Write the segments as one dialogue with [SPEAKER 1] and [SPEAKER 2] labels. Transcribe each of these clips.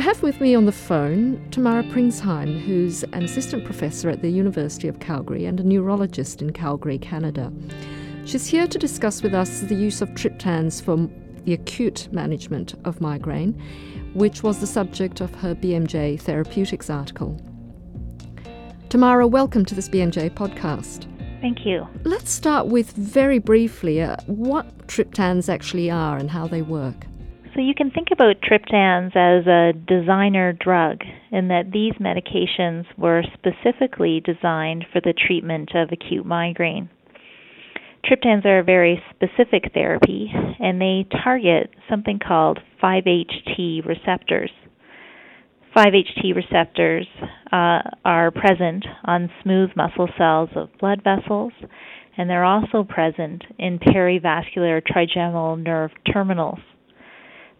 [SPEAKER 1] I have with me on the phone Tamara Pringsheim, who's an assistant professor at the University of Calgary and a neurologist in Calgary, Canada. She's here to discuss with us the use of triptans for the acute management of migraine, which was the subject of her BMJ Therapeutics article. Tamara, welcome to this BMJ podcast.
[SPEAKER 2] Thank you.
[SPEAKER 1] Let's start with very briefly uh, what triptans actually are and how they work.
[SPEAKER 2] So, you can think about triptans as a designer drug in that these medications were specifically designed for the treatment of acute migraine. Triptans are a very specific therapy and they target something called 5-HT receptors. 5-HT receptors uh, are present on smooth muscle cells of blood vessels and they're also present in perivascular trigeminal nerve terminals.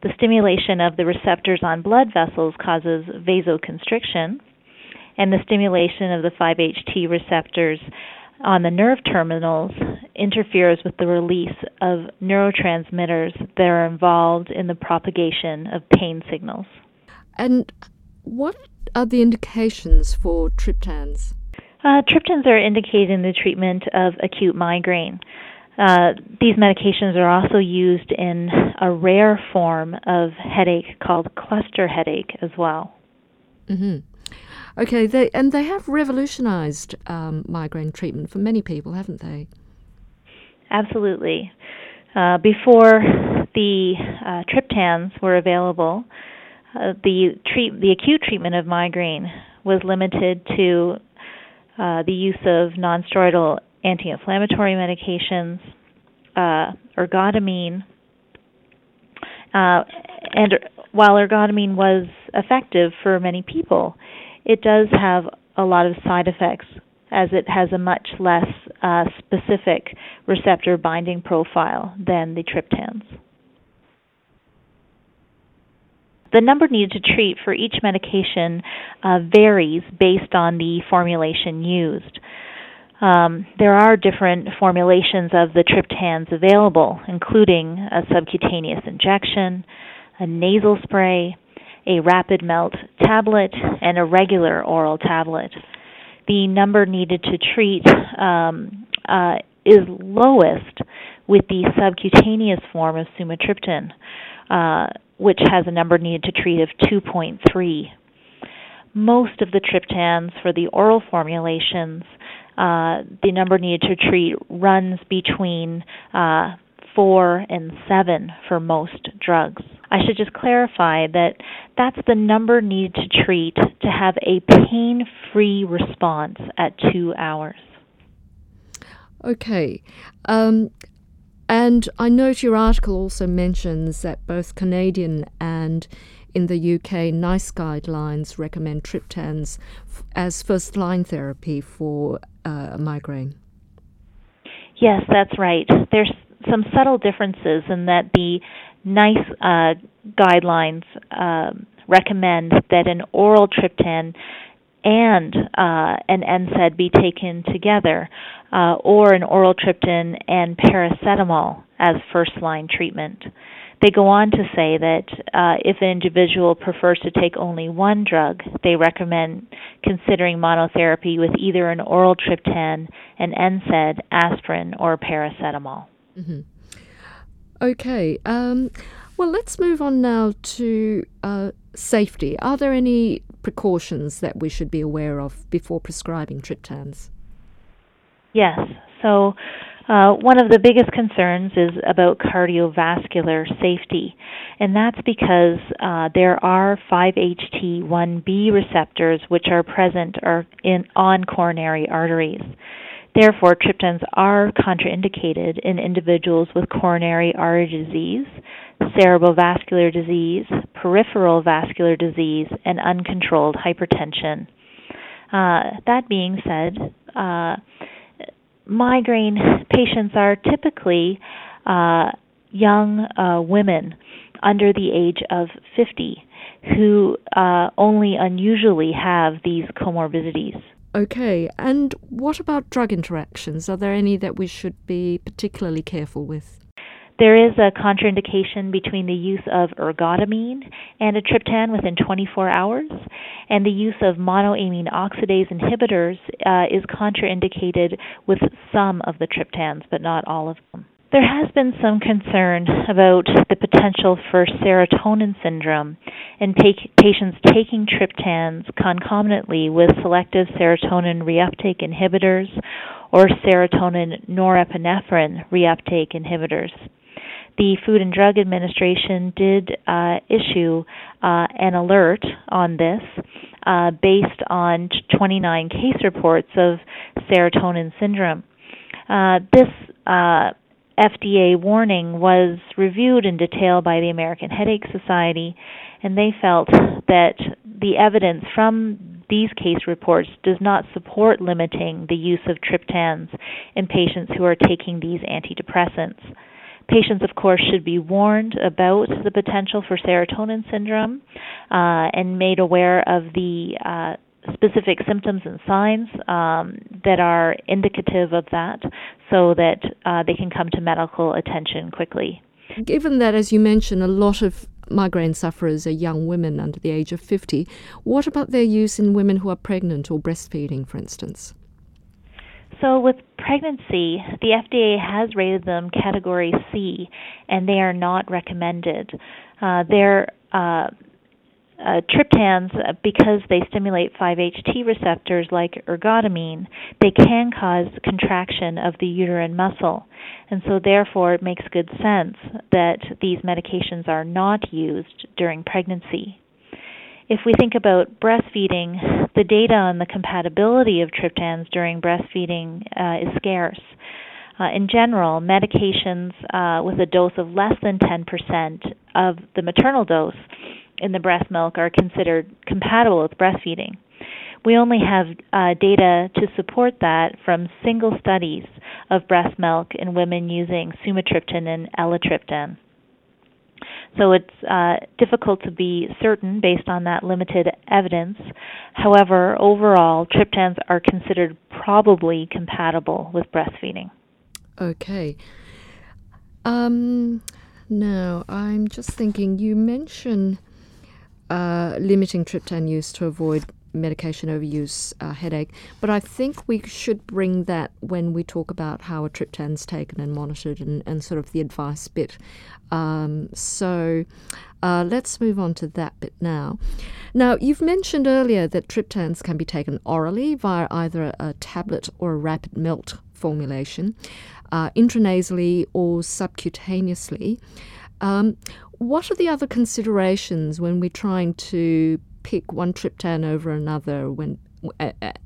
[SPEAKER 2] The stimulation of the receptors on blood vessels causes vasoconstriction, and the stimulation of the 5-HT receptors on the nerve terminals interferes with the release of neurotransmitters that are involved in the propagation of pain signals.
[SPEAKER 1] And what are the indications for triptans?
[SPEAKER 2] Uh, triptans are indicated in the treatment of acute migraine. Uh, these medications are also used in a rare form of headache called cluster headache as well.
[SPEAKER 1] Mm-hmm. Okay, they, and they have revolutionized um, migraine treatment for many people, haven't they?
[SPEAKER 2] Absolutely. Uh, before the uh, triptans were available, uh, the treat the acute treatment of migraine was limited to uh, the use of nonsteroidal anti-inflammatory medications, uh, ergotamine, uh, and while ergotamine was effective for many people, it does have a lot of side effects as it has a much less uh, specific receptor binding profile than the triptans. The number needed to treat for each medication uh, varies based on the formulation used. Um, there are different formulations of the triptans available, including a subcutaneous injection, a nasal spray, a rapid melt tablet, and a regular oral tablet. The number needed to treat um, uh, is lowest with the subcutaneous form of sumatriptan, uh, which has a number needed to treat of 2.3. Most of the triptans for the oral formulations, uh, the number needed to treat runs between uh, 4 and 7 for most drugs. I should just clarify that that's the number needed to treat to have a pain free response at two hours.
[SPEAKER 1] Okay. Um, and I note your article also mentions that both Canadian and in the UK, NICE guidelines recommend triptans as first line therapy for uh, migraine.
[SPEAKER 2] Yes, that's right. There's some subtle differences in that the NICE uh, guidelines uh, recommend that an oral triptan and uh, an NSAID be taken together, uh, or an oral triptan and paracetamol as first line treatment. They go on to say that uh, if an individual prefers to take only one drug, they recommend considering monotherapy with either an oral triptan, an NSAID, aspirin, or paracetamol.
[SPEAKER 1] Mm-hmm. Okay. Um, well, let's move on now to uh, safety. Are there any precautions that we should be aware of before prescribing triptans?
[SPEAKER 2] Yes. So, uh, one of the biggest concerns is about cardiovascular safety, and that's because uh, there are 5-HT1B receptors which are present are in on coronary arteries. Therefore, triptans are contraindicated in individuals with coronary artery disease, cerebrovascular disease, peripheral vascular disease, and uncontrolled hypertension. Uh, that being said, uh, migraine patients are typically uh, young uh, women under the age of 50 who uh, only unusually have these comorbidities.
[SPEAKER 1] Okay, and what about drug interactions? Are there any that we should be particularly careful with?
[SPEAKER 2] There is a contraindication between the use of ergotamine and a triptan within 24 hours, and the use of monoamine oxidase inhibitors uh, is contraindicated with some of the triptans, but not all of them. There has been some concern about the potential for serotonin syndrome in pa- patients taking triptans concomitantly with selective serotonin reuptake inhibitors or serotonin norepinephrine reuptake inhibitors. The Food and Drug Administration did uh, issue uh, an alert on this uh, based on 29 case reports of serotonin syndrome. Uh, this uh, FDA warning was reviewed in detail by the American Headache Society, and they felt that the evidence from these case reports does not support limiting the use of triptans in patients who are taking these antidepressants. Patients, of course, should be warned about the potential for serotonin syndrome uh, and made aware of the uh, specific symptoms and signs um, that are indicative of that so that uh, they can come to medical attention quickly.
[SPEAKER 1] Given that, as you mentioned, a lot of migraine sufferers are young women under the age of 50, what about their use in women who are pregnant or breastfeeding, for instance?
[SPEAKER 2] So, with pregnancy, the FDA has rated them category C, and they are not recommended. Uh, they're uh, uh, triptans, uh, because they stimulate 5-HT receptors like ergotamine, they can cause contraction of the uterine muscle. And so, therefore, it makes good sense that these medications are not used during pregnancy. If we think about breastfeeding, the data on the compatibility of triptans during breastfeeding uh, is scarce. Uh, in general, medications uh, with a dose of less than 10% of the maternal dose in the breast milk are considered compatible with breastfeeding. We only have uh, data to support that from single studies of breast milk in women using sumatriptan and eletriptan. So it's uh, difficult to be certain based on that limited evidence. However, overall, triptans are considered probably compatible with breastfeeding.
[SPEAKER 1] Okay. Um, now, I'm just thinking, you mentioned uh, limiting triptan use to avoid medication overuse uh, headache. But I think we should bring that when we talk about how a triptan's taken and monitored and, and sort of the advice bit. Um, so uh, let's move on to that bit now. Now, you've mentioned earlier that triptans can be taken orally via either a, a tablet or a rapid melt formulation, uh, intranasally or subcutaneously. Um, what are the other considerations when we're trying to pick one triptan over another when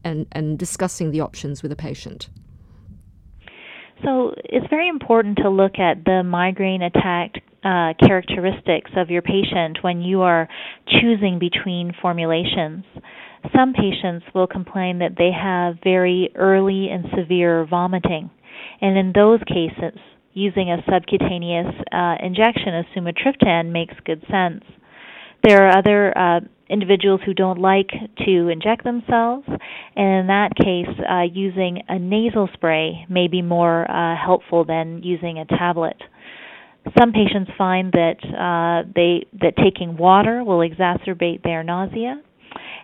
[SPEAKER 1] and and discussing the options with a patient?
[SPEAKER 2] So it's very important to look at the migraine attack uh, characteristics of your patient when you are choosing between formulations. Some patients will complain that they have very early and severe vomiting, and in those cases, using a subcutaneous uh, injection of sumatriptan makes good sense. There are other uh, individuals who don't like to inject themselves, and in that case, uh, using a nasal spray may be more uh, helpful than using a tablet. Some patients find that uh, they that taking water will exacerbate their nausea,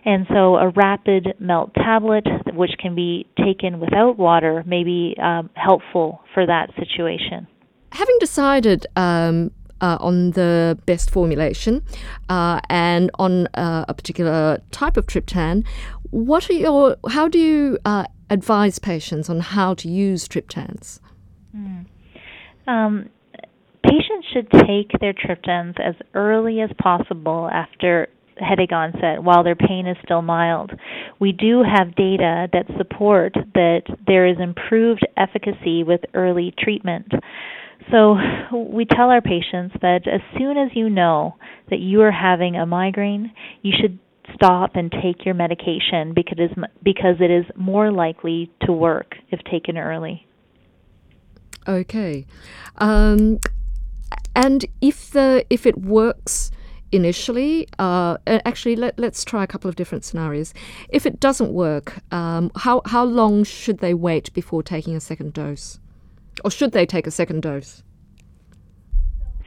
[SPEAKER 2] and so a rapid melt tablet, which can be taken without water, may be um, helpful for that situation.
[SPEAKER 1] Having decided um, uh, on the best formulation uh, and on uh, a particular type of triptan, what are your? How do you uh, advise patients on how to use triptans? Mm.
[SPEAKER 2] Um, patients should take their triptans as early as possible after headache onset while their pain is still mild. We do have data that support that there is improved efficacy with early treatment. So we tell our patients that as soon as you know that you are having a migraine, you should stop and take your medication because it is, because it is more likely to work if taken early.
[SPEAKER 1] Okay. Um, and if the if it works initially, uh, actually, let, us try a couple of different scenarios. If it doesn't work, um, how how long should they wait before taking a second dose, or should they take a second dose?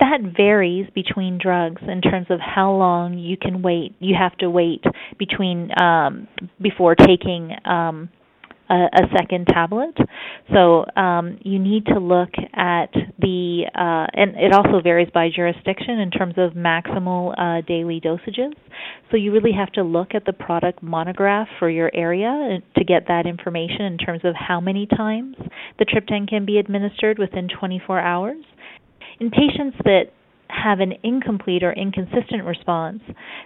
[SPEAKER 2] that varies between drugs in terms of how long you can wait. You have to wait between um, before taking um, a, a second tablet. So um, you need to look at the, uh, and it also varies by jurisdiction in terms of maximal uh, daily dosages. So you really have to look at the product monograph for your area to get that information in terms of how many times the triptan can be administered within 24 hours. In patients that have an incomplete or inconsistent response,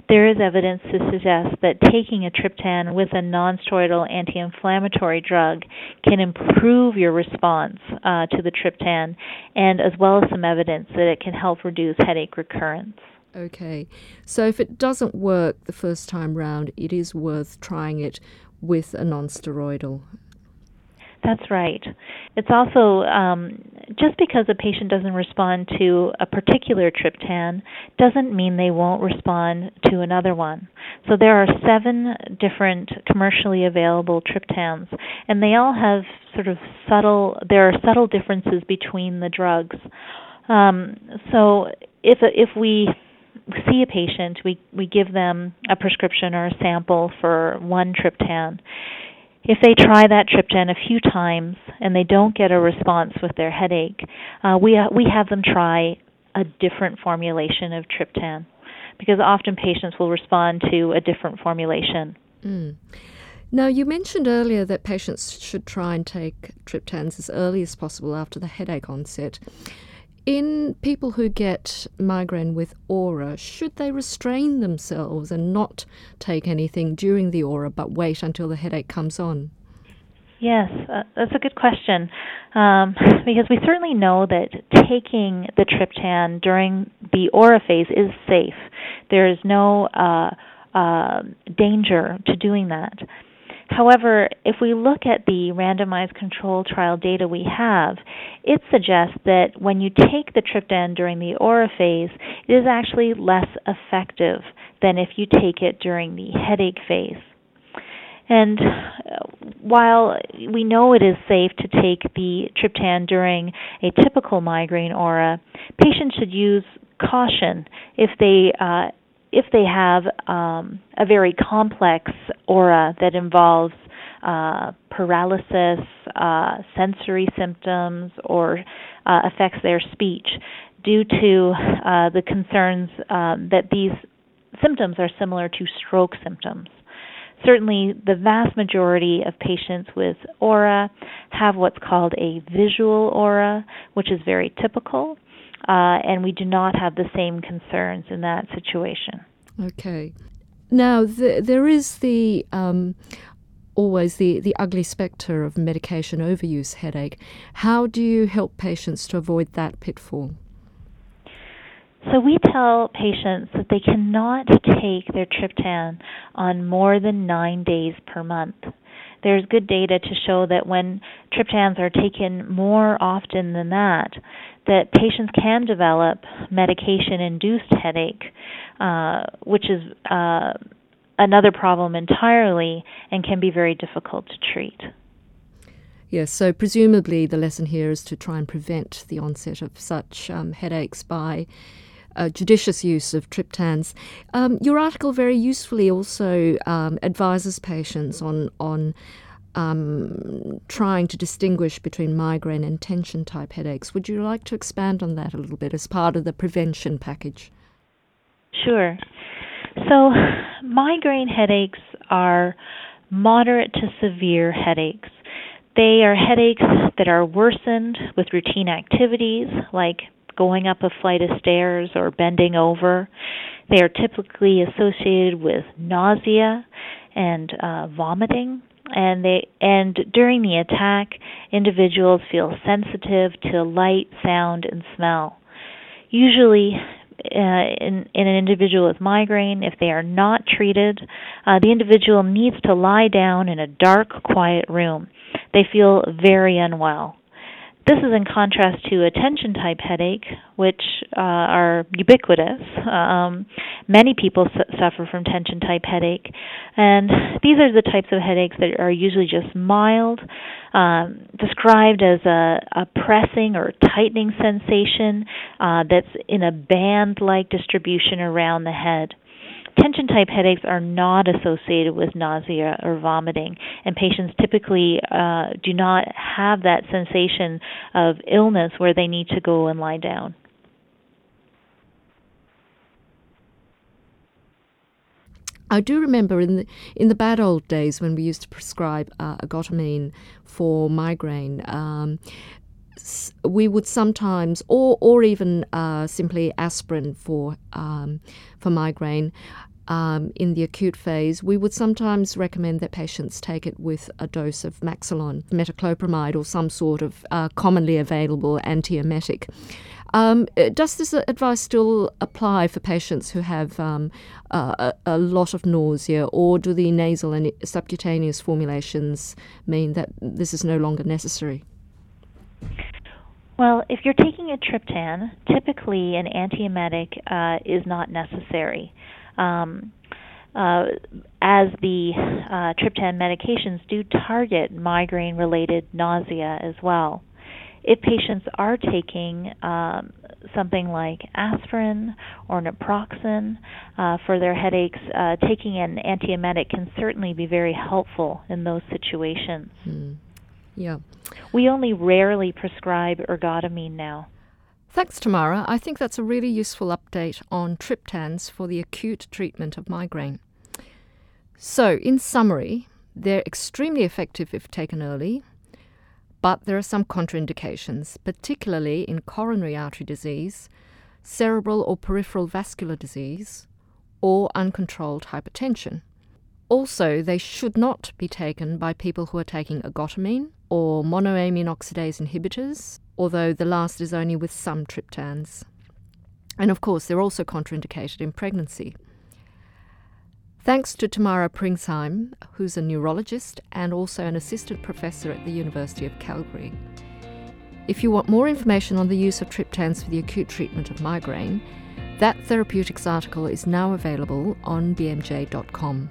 [SPEAKER 2] there is evidence to suggest that taking a triptan with a nonsteroidal anti-inflammatory drug can improve your response uh, to the triptan, and as well as some evidence that it can help reduce headache recurrence.
[SPEAKER 1] Okay, so if it doesn't work the first time round, it is worth trying it with a nonsteroidal.
[SPEAKER 2] That's right. It's also um, just because a patient doesn't respond to a particular triptan doesn't mean they won't respond to another one. So there are seven different commercially available triptans, and they all have sort of subtle. There are subtle differences between the drugs. Um, so if if we see a patient, we we give them a prescription or a sample for one triptan if they try that triptan a few times and they don't get a response with their headache, uh, we uh, we have them try a different formulation of triptan because often patients will respond to a different formulation.
[SPEAKER 1] Mm. Now, you mentioned earlier that patients should try and take triptans as early as possible after the headache onset. In people who get migraine with aura, should they restrain themselves and not take anything during the aura but wait until the headache comes on?
[SPEAKER 2] Yes, uh, that's a good question. Um, because we certainly know that taking the triptan during the aura phase is safe. There is no uh, uh, danger to doing that. However, if we look at the randomized control trial data we have, it suggests that when you take the triptan during the aura phase, it is actually less effective than if you take it during the headache phase. And uh, while we know it is safe to take the triptan during a typical migraine aura, patients should use caution if they uh, if they have um, a very complex aura that involves uh, paralysis, uh, sensory symptoms, or uh, affects their speech, due to uh, the concerns um, that these symptoms are similar to stroke symptoms. Certainly, the vast majority of patients with aura have what's called a visual aura, which is very typical uh, and we do not have the same concerns in that situation.
[SPEAKER 1] Okay. Now, the, there is the um, always the, the ugly spectre of medication overuse headache. How do you help patients to avoid that pitfall?
[SPEAKER 2] So we tell patients that they cannot take their triptan on more than nine days per month there's good data to show that when triptans are taken more often than that, that patients can develop medication-induced headache, uh, which is uh, another problem entirely and can be very difficult to treat.
[SPEAKER 1] Yes, so presumably the lesson here is to try and prevent the onset of such um, headaches by uh, judicious use of triptans. Um, your article very usefully also um, advises patients on on um, trying to distinguish between migraine and tension type headaches. Would you like to expand on that a little bit as part of the prevention package?
[SPEAKER 2] Sure. So, migraine headaches are moderate to severe headaches. They are headaches that are worsened with routine activities like going up a flight of stairs or bending over. They are typically associated with nausea and uh, vomiting. And they and during the attack, individuals feel sensitive to light, sound, and smell. Usually, uh, in, in, an individual with migraine, if they are not treated, uh, the individual needs to lie down in a dark, quiet room. They feel very unwell this is in contrast to a tension type headache, which uh, are ubiquitous. Um, many people su- suffer from tension type headache, and these are the types of headaches that are usually just mild, um, described as a, a, pressing or tightening sensation uh, that's in a band like distribution around the head. Tension type headaches are not associated with nausea or vomiting, and patients typically uh, do not have that sensation of illness where they need to go and lie down.
[SPEAKER 1] I do remember in the in the bad old days when we used to prescribe uh, ergotamine for migraine. Um, we would sometimes, or or even uh, simply aspirin for um, for migraine. Um, in the acute phase, we would sometimes recommend that patients take it with a dose of Maxolon, metoclopramide, or some sort of uh, commonly available antiemetic. Um, uh, does this advice still apply for patients who have um, a, a, lot of nausea, or do the nasal and subcutaneous formulations mean that this is no longer necessary?
[SPEAKER 2] Well, if you're taking a triptan, typically an antiemetic uh, is not necessary. Um, uh, as the uh, triptan medications do target migraine related nausea as well. If patients are taking um, something like aspirin or naproxen uh, for their headaches, uh, taking an antiemetic can certainly be very helpful in those situations.
[SPEAKER 1] Mm. Yeah.
[SPEAKER 2] We only rarely prescribe ergotamine now.
[SPEAKER 1] Thanks, Tamara. I think that's a really useful update on triptans for the acute treatment of migraine. So, in summary, they're extremely effective if taken early, but there are some contraindications, particularly in coronary artery disease, cerebral or peripheral vascular disease, or uncontrolled hypertension. Also, they should not be taken by people who are taking ergotamine or monoamine oxidase inhibitors, although the last is only with some triptans. And of course, they're also contraindicated in pregnancy. Thanks to Tamara Pringsheim, who's a neurologist and also an assistant professor at the University of Calgary. If you want more information on the use of triptans for the acute treatment of migraine, that therapeutics article is now available on bmj.com.